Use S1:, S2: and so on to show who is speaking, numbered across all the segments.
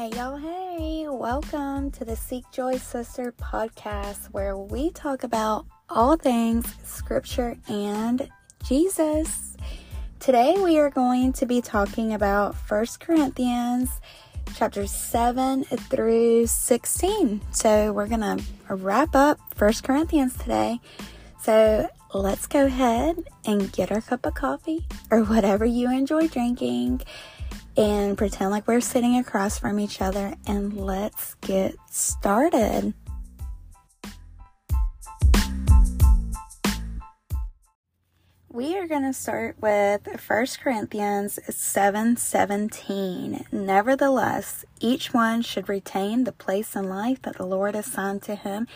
S1: Hey, y'all, hey, welcome to the Seek Joy Sister podcast where we talk about all things scripture and Jesus. Today we are going to be talking about First Corinthians chapter 7 through 16. So we're going to wrap up First Corinthians today. So let's go ahead and get our cup of coffee or whatever you enjoy drinking and pretend like we're sitting across from each other and let's get started. We are going to start with 1 Corinthians 7 17. Nevertheless, each one should retain the place in life that the Lord assigned to him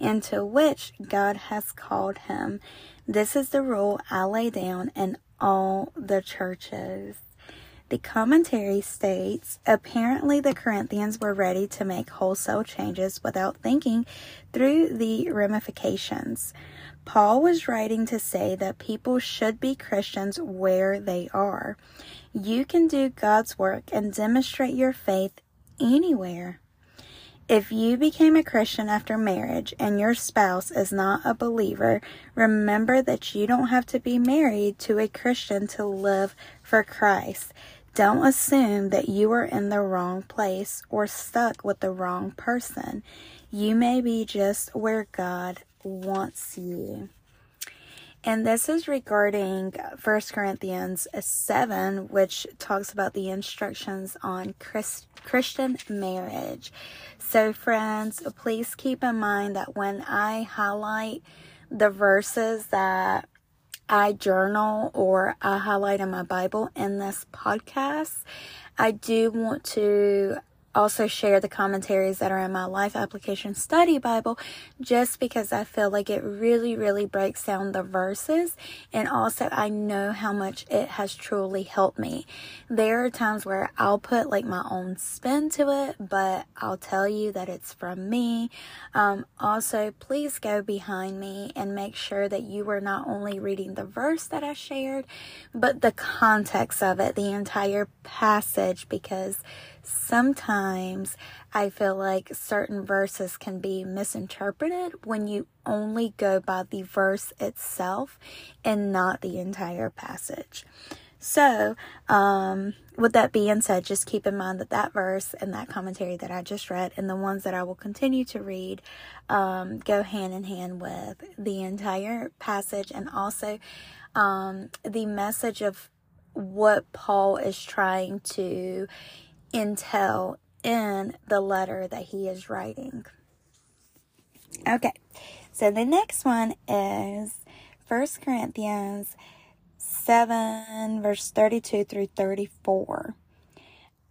S1: and to which God has called him. This is the rule I lay down in all the churches. The commentary states apparently the Corinthians were ready to make wholesale changes without thinking through the ramifications. Paul was writing to say that people should be Christians where they are. You can do God's work and demonstrate your faith anywhere. If you became a Christian after marriage and your spouse is not a believer, remember that you don't have to be married to a Christian to live for Christ. Don't assume that you are in the wrong place or stuck with the wrong person. You may be just where God wants you. And this is regarding 1 Corinthians 7, which talks about the instructions on Christ, Christian marriage. So, friends, please keep in mind that when I highlight the verses that I journal or I highlight in my Bible in this podcast, I do want to also share the commentaries that are in my Life Application Study Bible just because I feel like it really, really breaks down the verses. And also, I know how much it has truly helped me. There are times where I'll put like my own spin to it, but I'll tell you that it's from me. Um, also, please go behind me and make sure that you are not only reading the verse that I shared, but the context of it, the entire passage, because sometimes I feel like certain verses can be misinterpreted when you only go by the verse itself and not the entire passage. So, um, with that being said, just keep in mind that that verse and that commentary that I just read and the ones that I will continue to read um, go hand in hand with the entire passage and also um, the message of what Paul is trying to intel in the letter that he is writing. Okay, so the next one is First Corinthians 7, verse 32 through 34.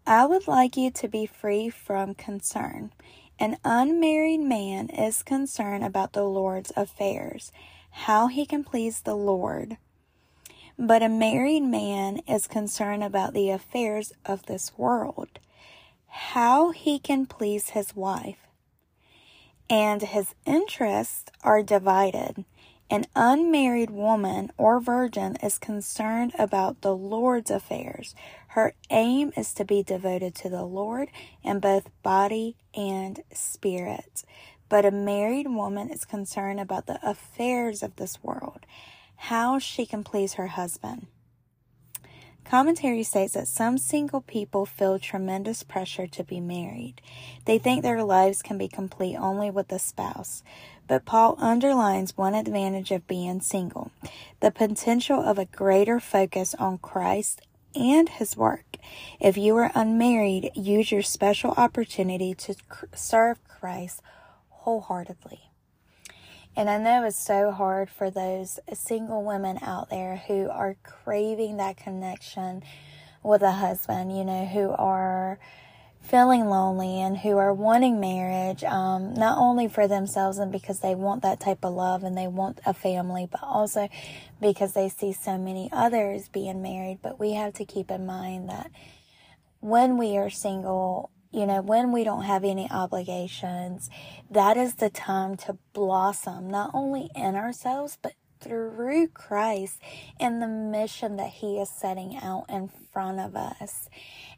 S1: I would like you to be free from concern. An unmarried man is concerned about the Lord's affairs, how he can please the Lord. But a married man is concerned about the affairs of this world, how he can please his wife. And his interests are divided. An unmarried woman or virgin is concerned about the Lord's affairs. Her aim is to be devoted to the Lord in both body and spirit. But a married woman is concerned about the affairs of this world how she can please her husband. Commentary states that some single people feel tremendous pressure to be married. They think their lives can be complete only with a spouse. But Paul underlines one advantage of being single the potential of a greater focus on Christ and his work. If you are unmarried, use your special opportunity to serve Christ wholeheartedly. And I know it's so hard for those single women out there who are craving that connection with a husband, you know, who are feeling lonely and who are wanting marriage, um, not only for themselves and because they want that type of love and they want a family, but also because they see so many others being married. But we have to keep in mind that when we are single, you know, when we don't have any obligations, that is the time to blossom, not only in ourselves, but through Christ and the mission that He is setting out in front of us.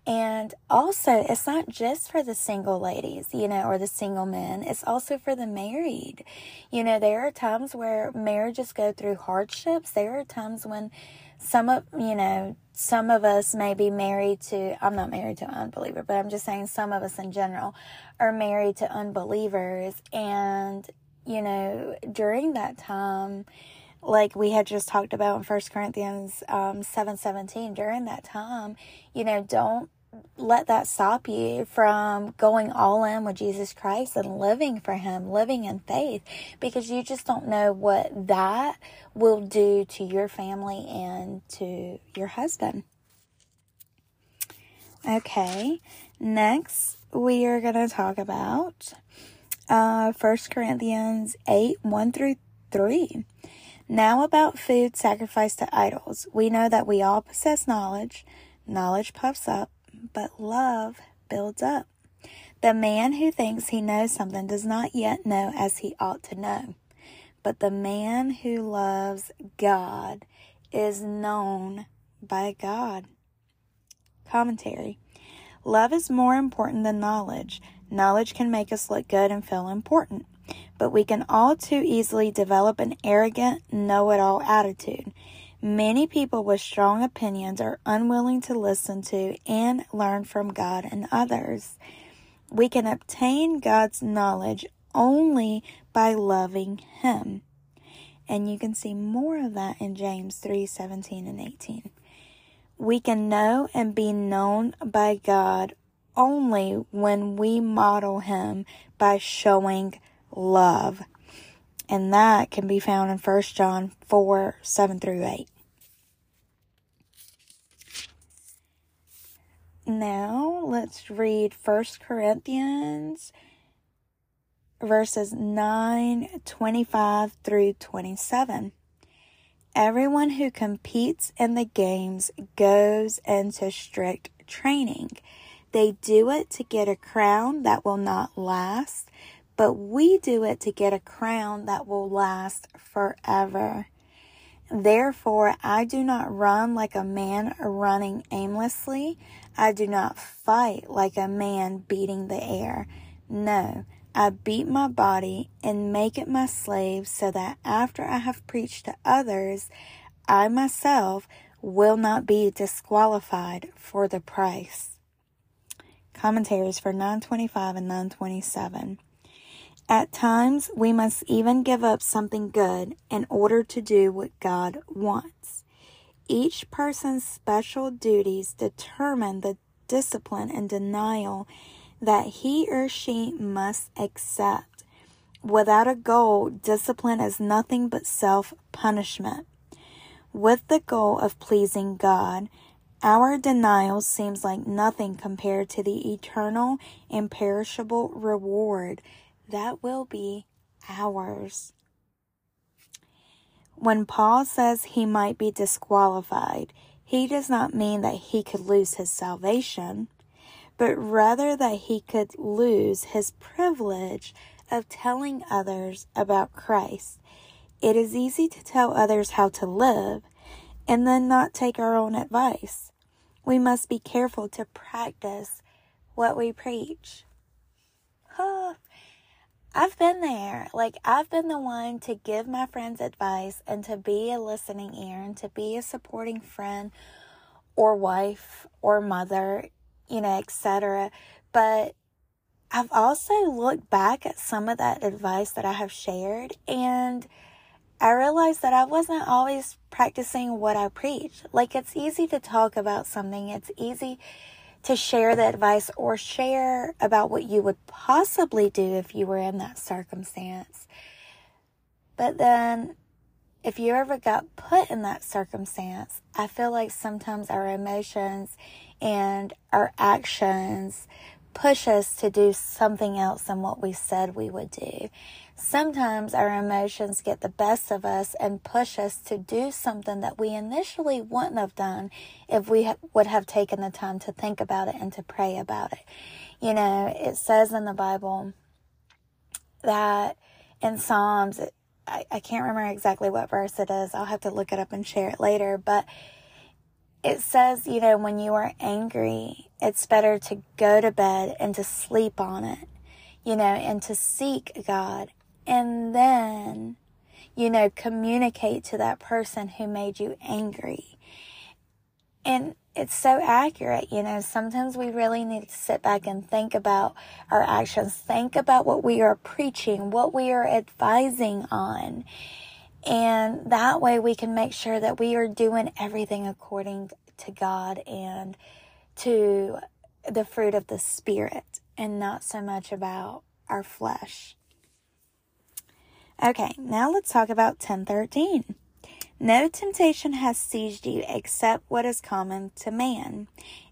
S1: And also, it's not just for the single ladies, you know, or the single men. It's also for the married. You know, there are times where marriages go through hardships. There are times when some of, you know, some of us may be married to, I'm not married to an unbeliever, but I'm just saying some of us in general are married to unbelievers. And, you know, during that time, like we had just talked about in First Corinthians um, seven seventeen. During that time, you know, don't let that stop you from going all in with Jesus Christ and living for Him, living in faith, because you just don't know what that will do to your family and to your husband. Okay, next we are going to talk about uh, 1 Corinthians 8 1 through 3. Now, about food sacrificed to idols, we know that we all possess knowledge. Knowledge puffs up but love builds up. The man who thinks he knows something does not yet know as he ought to know. But the man who loves God is known by God. Commentary Love is more important than knowledge. Knowledge can make us look good and feel important, but we can all too easily develop an arrogant, know it all attitude. Many people with strong opinions are unwilling to listen to and learn from God and others. We can obtain God's knowledge only by loving Him. And you can see more of that in James 3 17 and 18. We can know and be known by God only when we model Him by showing love. And that can be found in 1 John 4 7 through 8. Now let's read 1 Corinthians verses 9, 25 through 27. Everyone who competes in the games goes into strict training. They do it to get a crown that will not last, but we do it to get a crown that will last forever. Therefore, I do not run like a man running aimlessly. I do not fight like a man beating the air. No, I beat my body and make it my slave so that after I have preached to others, I myself will not be disqualified for the price. Commentaries for 925 and 927. At times, we must even give up something good in order to do what God wants. Each person's special duties determine the discipline and denial that he or she must accept. Without a goal, discipline is nothing but self punishment. With the goal of pleasing God, our denial seems like nothing compared to the eternal, imperishable reward that will be ours. When Paul says he might be disqualified, he does not mean that he could lose his salvation, but rather that he could lose his privilege of telling others about Christ. It is easy to tell others how to live and then not take our own advice. We must be careful to practice what we preach. Huh. I've been there. Like, I've been the one to give my friends advice and to be a listening ear and to be a supporting friend or wife or mother, you know, etc. But I've also looked back at some of that advice that I have shared and I realized that I wasn't always practicing what I preach. Like, it's easy to talk about something, it's easy to share the advice or share about what you would possibly do if you were in that circumstance. But then, if you ever got put in that circumstance, I feel like sometimes our emotions and our actions push us to do something else than what we said we would do. Sometimes our emotions get the best of us and push us to do something that we initially wouldn't have done if we would have taken the time to think about it and to pray about it. You know, it says in the Bible that in Psalms, I, I can't remember exactly what verse it is. I'll have to look it up and share it later. But it says, you know, when you are angry, it's better to go to bed and to sleep on it, you know, and to seek God. And then, you know, communicate to that person who made you angry. And it's so accurate, you know. Sometimes we really need to sit back and think about our actions, think about what we are preaching, what we are advising on. And that way we can make sure that we are doing everything according to God and to the fruit of the Spirit and not so much about our flesh. Okay, now let's talk about 1013. No temptation has seized you except what is common to man.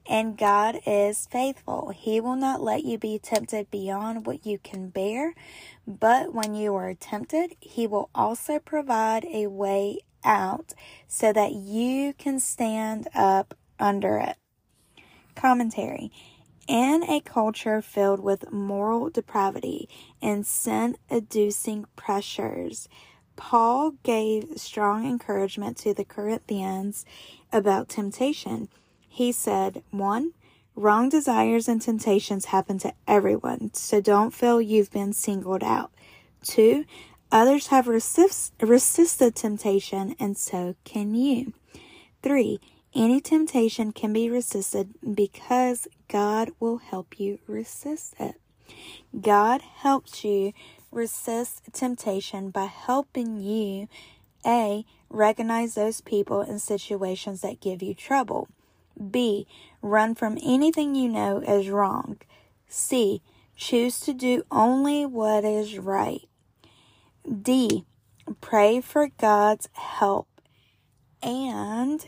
S1: And God is faithful. He will not let you be tempted beyond what you can bear, but when you are tempted, He will also provide a way out so that you can stand up under it. Commentary. In a culture filled with moral depravity and sin inducing pressures, Paul gave strong encouragement to the Corinthians about temptation. He said, 1. Wrong desires and temptations happen to everyone, so don't feel you've been singled out. 2. Others have resist, resisted temptation, and so can you. 3. Any temptation can be resisted because God will help you resist it. God helps you resist temptation by helping you A. Recognize those people and situations that give you trouble. B. Run from anything you know is wrong. C. Choose to do only what is right. D. Pray for God's help. And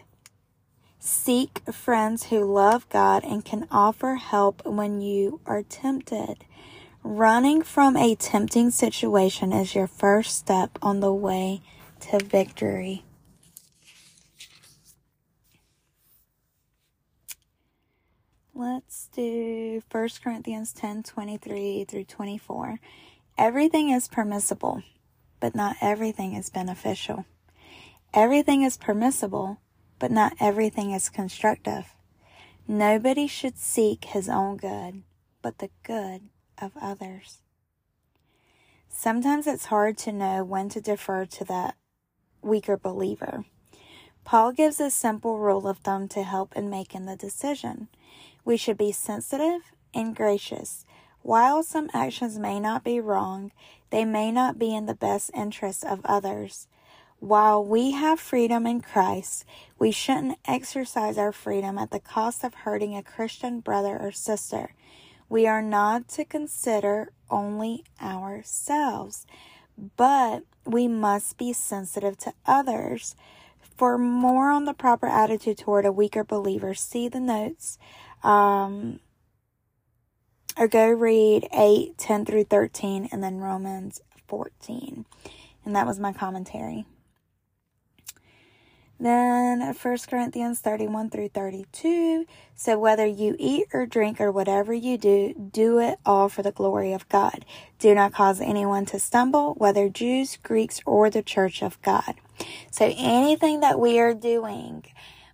S1: seek friends who love God and can offer help when you are tempted. Running from a tempting situation is your first step on the way to victory. Let's do 1 Corinthians 10 23 through 24. Everything is permissible, but not everything is beneficial. Everything is permissible, but not everything is constructive. Nobody should seek his own good, but the good of others. Sometimes it's hard to know when to defer to that weaker believer. Paul gives a simple rule of thumb to help in making the decision. We should be sensitive and gracious. While some actions may not be wrong, they may not be in the best interest of others. While we have freedom in Christ, we shouldn't exercise our freedom at the cost of hurting a Christian brother or sister. We are not to consider only ourselves, but we must be sensitive to others. For more on the proper attitude toward a weaker believer, see the notes um, or go read 8, 10 through 13, and then Romans 14. And that was my commentary. Then 1 Corinthians 31 through 32. So whether you eat or drink or whatever you do, do it all for the glory of God. Do not cause anyone to stumble, whether Jews, Greeks, or the church of God. So anything that we are doing,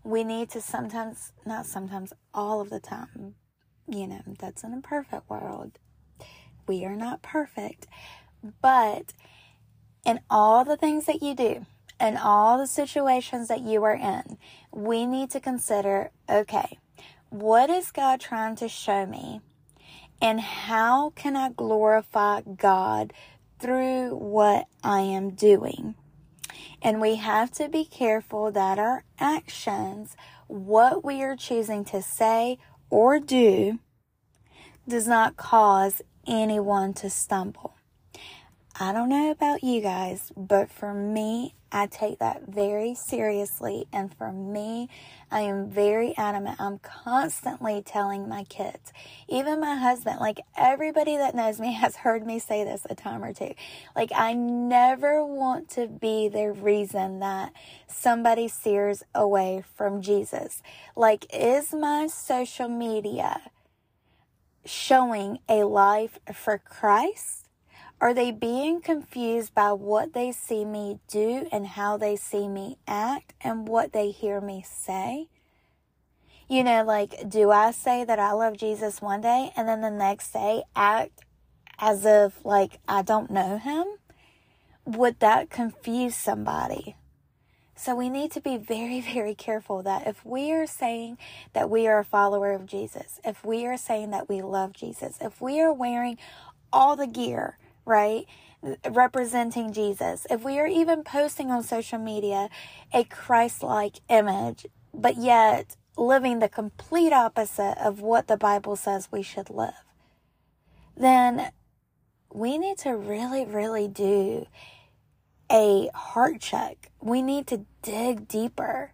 S1: we need to sometimes, not sometimes, all of the time, you know, that's an imperfect world. We are not perfect. But in all the things that you do, in all the situations that you are in, we need to consider okay, what is God trying to show me? And how can I glorify God through what I am doing? And we have to be careful that our actions, what we are choosing to say or do, does not cause anyone to stumble. I don't know about you guys, but for me, I take that very seriously. And for me, I am very adamant. I'm constantly telling my kids, even my husband, like everybody that knows me has heard me say this a time or two. Like, I never want to be the reason that somebody sears away from Jesus. Like, is my social media showing a life for Christ? Are they being confused by what they see me do and how they see me act and what they hear me say? You know, like, do I say that I love Jesus one day and then the next day act as if, like, I don't know him? Would that confuse somebody? So we need to be very, very careful that if we are saying that we are a follower of Jesus, if we are saying that we love Jesus, if we are wearing all the gear, right? Representing Jesus. If we are even posting on social media a Christ like image, but yet living the complete opposite of what the Bible says we should live, then we need to really, really do a heart check. We need to dig deeper.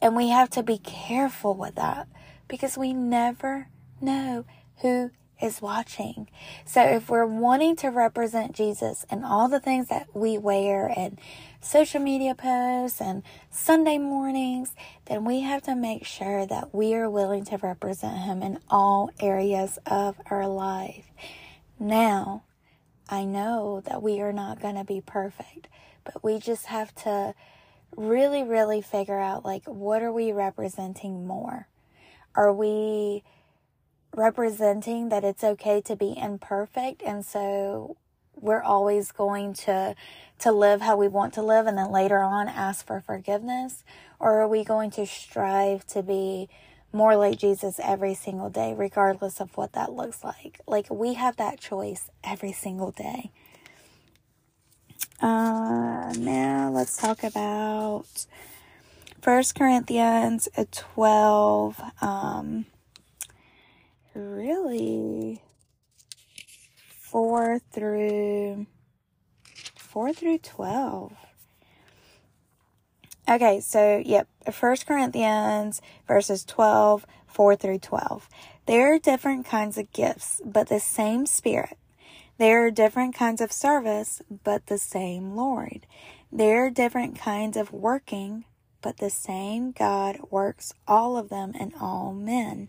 S1: And we have to be careful with that because we never know who is watching. So if we're wanting to represent Jesus and all the things that we wear and social media posts and Sunday mornings, then we have to make sure that we are willing to represent him in all areas of our life. Now, I know that we are not going to be perfect, but we just have to really, really figure out like, what are we representing more? Are we representing that it's okay to be imperfect and so we're always going to to live how we want to live and then later on ask for forgiveness or are we going to strive to be more like Jesus every single day regardless of what that looks like? Like we have that choice every single day. Uh now let's talk about First Corinthians 12 um really 4 through 4 through 12. Okay, so yep, First Corinthians verses 12, 4 through 12. There are different kinds of gifts, but the same Spirit. There are different kinds of service, but the same Lord. There are different kinds of working, but the same God works all of them in all men.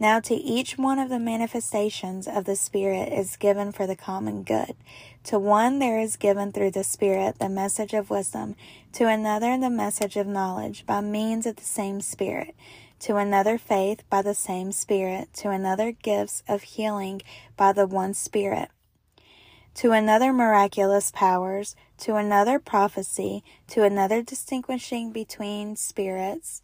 S1: Now to each one of the manifestations of the Spirit is given for the common good. To one there is given through the Spirit the message of wisdom, to another the message of knowledge by means of the same Spirit, to another faith by the same Spirit, to another gifts of healing by the one Spirit, to another miraculous powers, to another prophecy, to another distinguishing between spirits,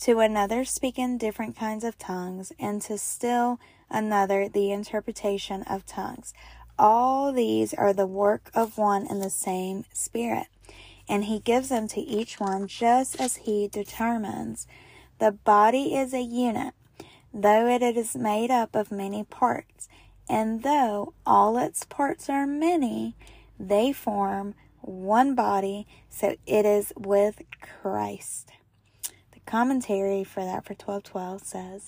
S1: to another speaking different kinds of tongues, and to still another the interpretation of tongues. All these are the work of one and the same Spirit, and He gives them to each one just as He determines. The body is a unit, though it is made up of many parts, and though all its parts are many, they form one body, so it is with Christ commentary for that for 1212 says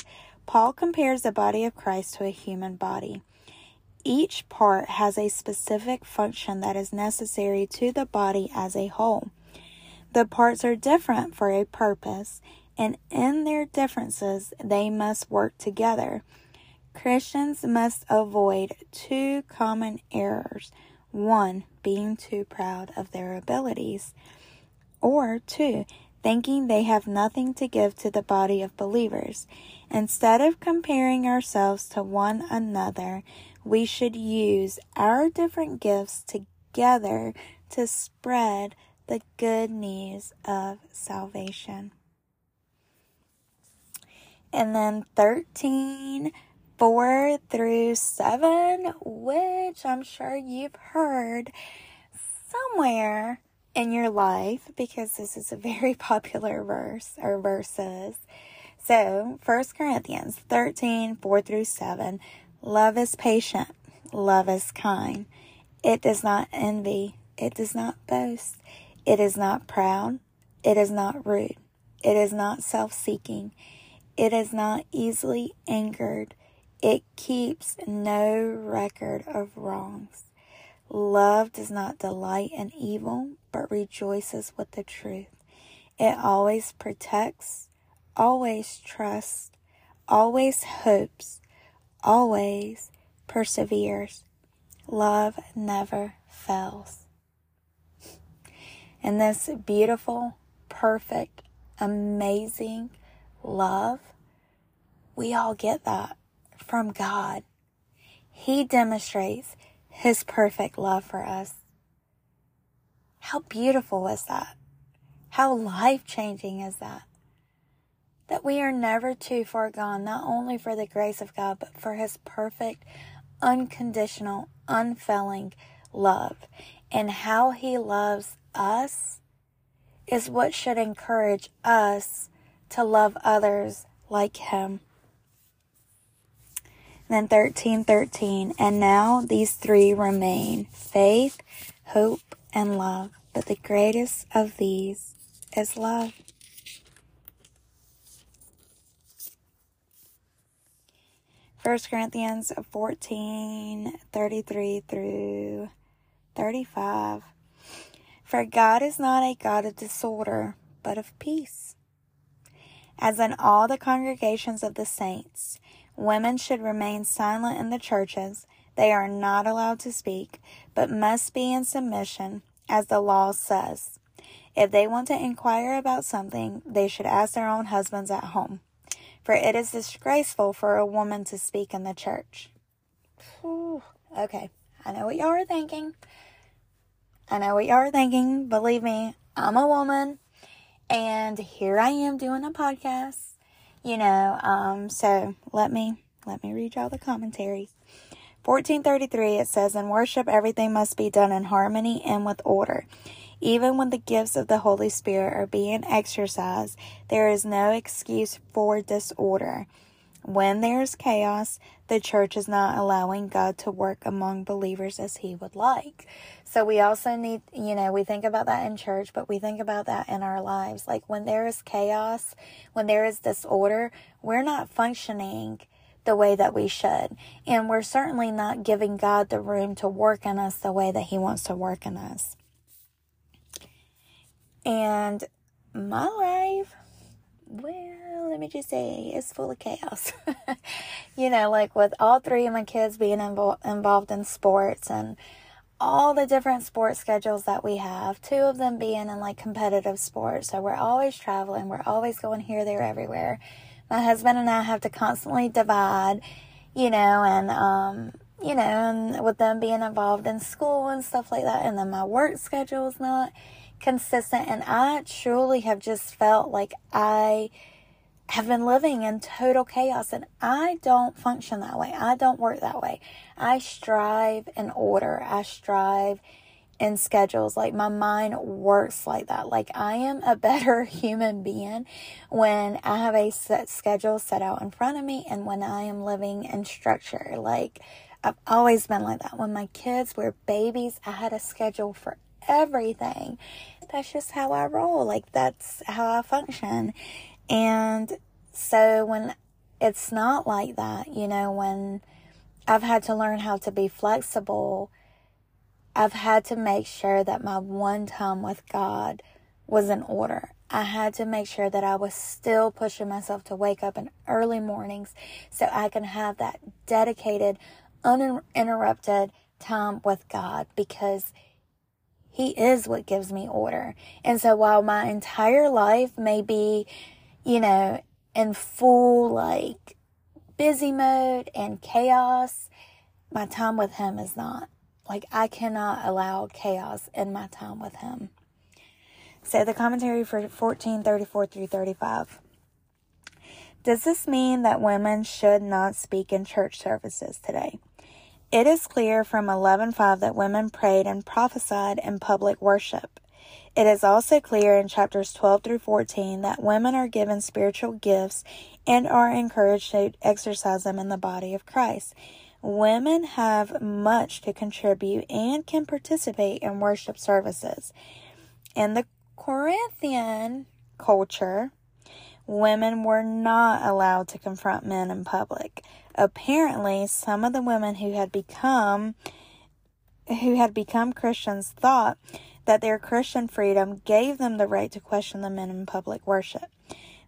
S1: Paul compares the body of Christ to a human body. Each part has a specific function that is necessary to the body as a whole. The parts are different for a purpose, and in their differences, they must work together. Christians must avoid two common errors one, being too proud of their abilities, or two, thinking they have nothing to give to the body of believers. Instead of comparing ourselves to one another, we should use our different gifts together to spread the good news of salvation. And then 13, 4 through 7, which I'm sure you've heard somewhere in your life because this is a very popular verse or verses. So, 1 Corinthians 13, 4 through 7. Love is patient. Love is kind. It does not envy. It does not boast. It is not proud. It is not rude. It is not self seeking. It is not easily angered. It keeps no record of wrongs. Love does not delight in evil, but rejoices with the truth. It always protects, always trusts, always hopes, always perseveres. love never fails. And this beautiful, perfect, amazing love, we all get that from God. He demonstrates His perfect love for us. How beautiful is that? How life changing is that? That we are never too far gone, not only for the grace of God, but for His perfect, unconditional, unfailing love. And how He loves us is what should encourage us to love others like Him. Then 13, 13. And now these three remain faith, hope, and love. But the greatest of these is love. First Corinthians 14, 33 through 35. For God is not a God of disorder, but of peace. As in all the congregations of the saints, Women should remain silent in the churches. They are not allowed to speak, but must be in submission, as the law says. If they want to inquire about something, they should ask their own husbands at home. For it is disgraceful for a woman to speak in the church. Whew. Okay, I know what y'all are thinking. I know what y'all are thinking. Believe me, I'm a woman, and here I am doing a podcast you know, um, so let me, let me read y'all the commentaries. 1433, it says, In worship, everything must be done in harmony and with order. Even when the gifts of the Holy Spirit are being exercised, there is no excuse for disorder. When there is chaos, the church is not allowing God to work among believers as He would like. So we also need, you know, we think about that in church, but we think about that in our lives. Like when there is chaos, when there is disorder, we're not functioning the way that we should. And we're certainly not giving God the room to work in us the way that He wants to work in us. And my life, well, let me just say, it's full of chaos. you know, like with all three of my kids being invo- involved in sports and all the different sports schedules that we have, two of them being in like competitive sports. So we're always traveling, we're always going here, there, everywhere. My husband and I have to constantly divide, you know, and, um, you know, and with them being involved in school and stuff like that, and then my work schedule is not consistent, and I truly have just felt like I have been living in total chaos and I don't function that way. I don't work that way. I strive in order. I strive in schedules. Like my mind works like that. Like I am a better human being when I have a set schedule set out in front of me and when I am living in structure. Like I've always been like that. When my kids were babies, I had a schedule for everything. That's just how I roll. Like that's how I function. And so when it's not like that, you know, when I've had to learn how to be flexible, I've had to make sure that my one time with God was in order. I had to make sure that I was still pushing myself to wake up in early mornings so I can have that dedicated, uninterrupted time with God because He is what gives me order. And so while my entire life may be you know, in full like busy mode and chaos, my time with him is not. Like I cannot allow chaos in my time with him. So the commentary for 1434 through 35. Does this mean that women should not speak in church services today? It is clear from 11:5 that women prayed and prophesied in public worship. It is also clear in chapters 12 through 14 that women are given spiritual gifts and are encouraged to exercise them in the body of Christ. Women have much to contribute and can participate in worship services. In the Corinthian culture, women were not allowed to confront men in public. Apparently, some of the women who had become who had become Christians thought that their Christian freedom gave them the right to question the men in public worship.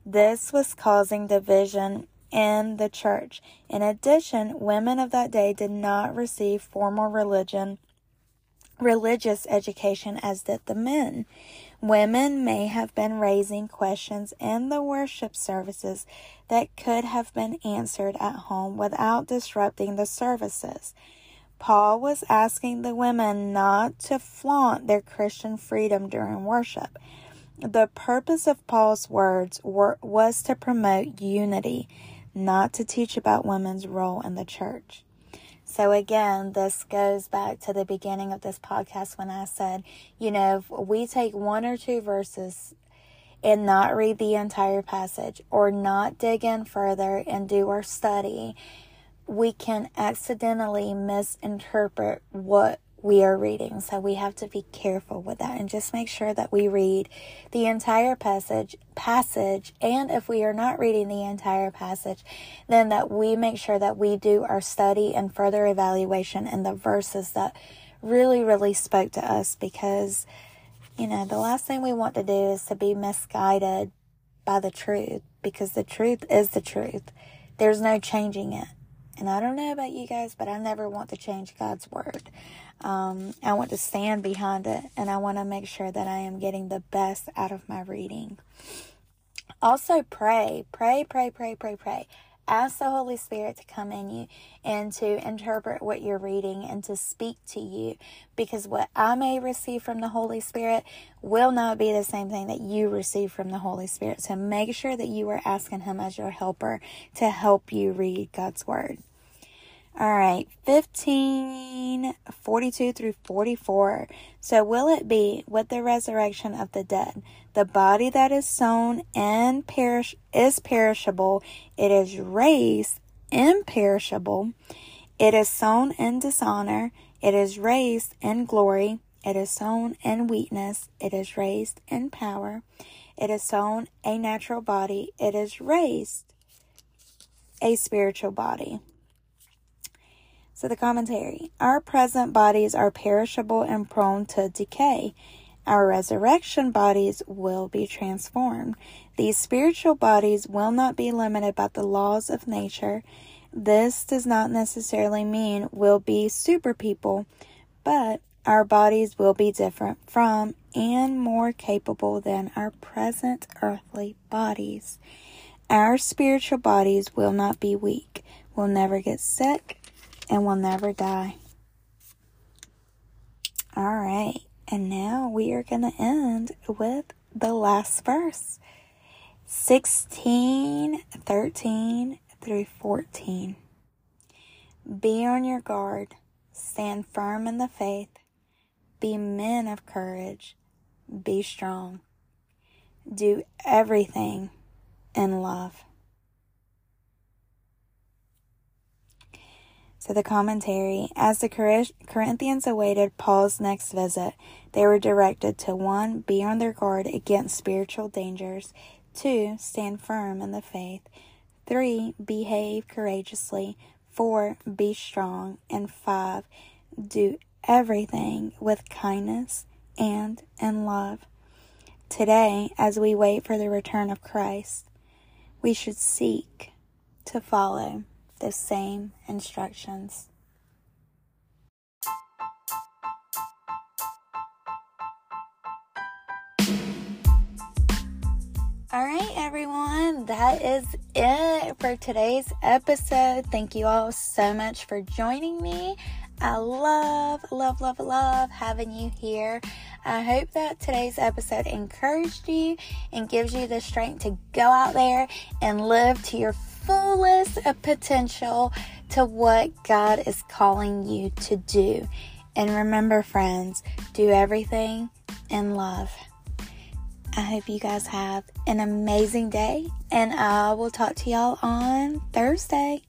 S1: This was causing division in the church. In addition, women of that day did not receive formal religion religious education as did the men. Women may have been raising questions in the worship services that could have been answered at home without disrupting the services. Paul was asking the women not to flaunt their Christian freedom during worship. The purpose of Paul's words were, was to promote unity, not to teach about women's role in the church. So again, this goes back to the beginning of this podcast when I said, you know, if we take one or two verses and not read the entire passage or not dig in further and do our study, we can accidentally misinterpret what we are reading. So we have to be careful with that and just make sure that we read the entire passage passage and if we are not reading the entire passage, then that we make sure that we do our study and further evaluation in the verses that really really spoke to us because you know, the last thing we want to do is to be misguided by the truth because the truth is the truth. There's no changing it. And I don't know about you guys, but I never want to change God's word. Um, I want to stand behind it and I want to make sure that I am getting the best out of my reading. Also, pray, pray, pray, pray, pray, pray. Ask the Holy Spirit to come in you and to interpret what you're reading and to speak to you because what I may receive from the Holy Spirit will not be the same thing that you receive from the Holy Spirit. So make sure that you are asking Him as your helper to help you read God's Word. All right, 15, 42 through 44. So will it be with the resurrection of the dead? The body that is sown and perish is perishable. It is raised imperishable. It is sown in dishonor. It is raised in glory. It is sown in weakness. It is raised in power. It is sown a natural body. It is raised a spiritual body. So the commentary Our present bodies are perishable and prone to decay. Our resurrection bodies will be transformed. These spiritual bodies will not be limited by the laws of nature. This does not necessarily mean we'll be super people, but our bodies will be different from and more capable than our present earthly bodies. Our spiritual bodies will not be weak, will never get sick, and will never die. All right, and now we are going to end with the last verse 16, 13 through 14. Be on your guard, stand firm in the faith, be men of courage, be strong, do everything in love. To the commentary, as the Corinthians awaited Paul's next visit, they were directed to 1. Be on their guard against spiritual dangers, 2. Stand firm in the faith, 3. Behave courageously, 4. Be strong, and 5. Do everything with kindness and in love. Today, as we wait for the return of Christ, we should seek to follow the same instructions. All right, everyone, that is it for today's episode. Thank you all so much for joining me. I love, love, love, love having you here. I hope that today's episode encouraged you and gives you the strength to go out there and live to your fullest of potential to what God is calling you to do. And remember, friends, do everything in love. I hope you guys have an amazing day, and I will talk to y'all on Thursday.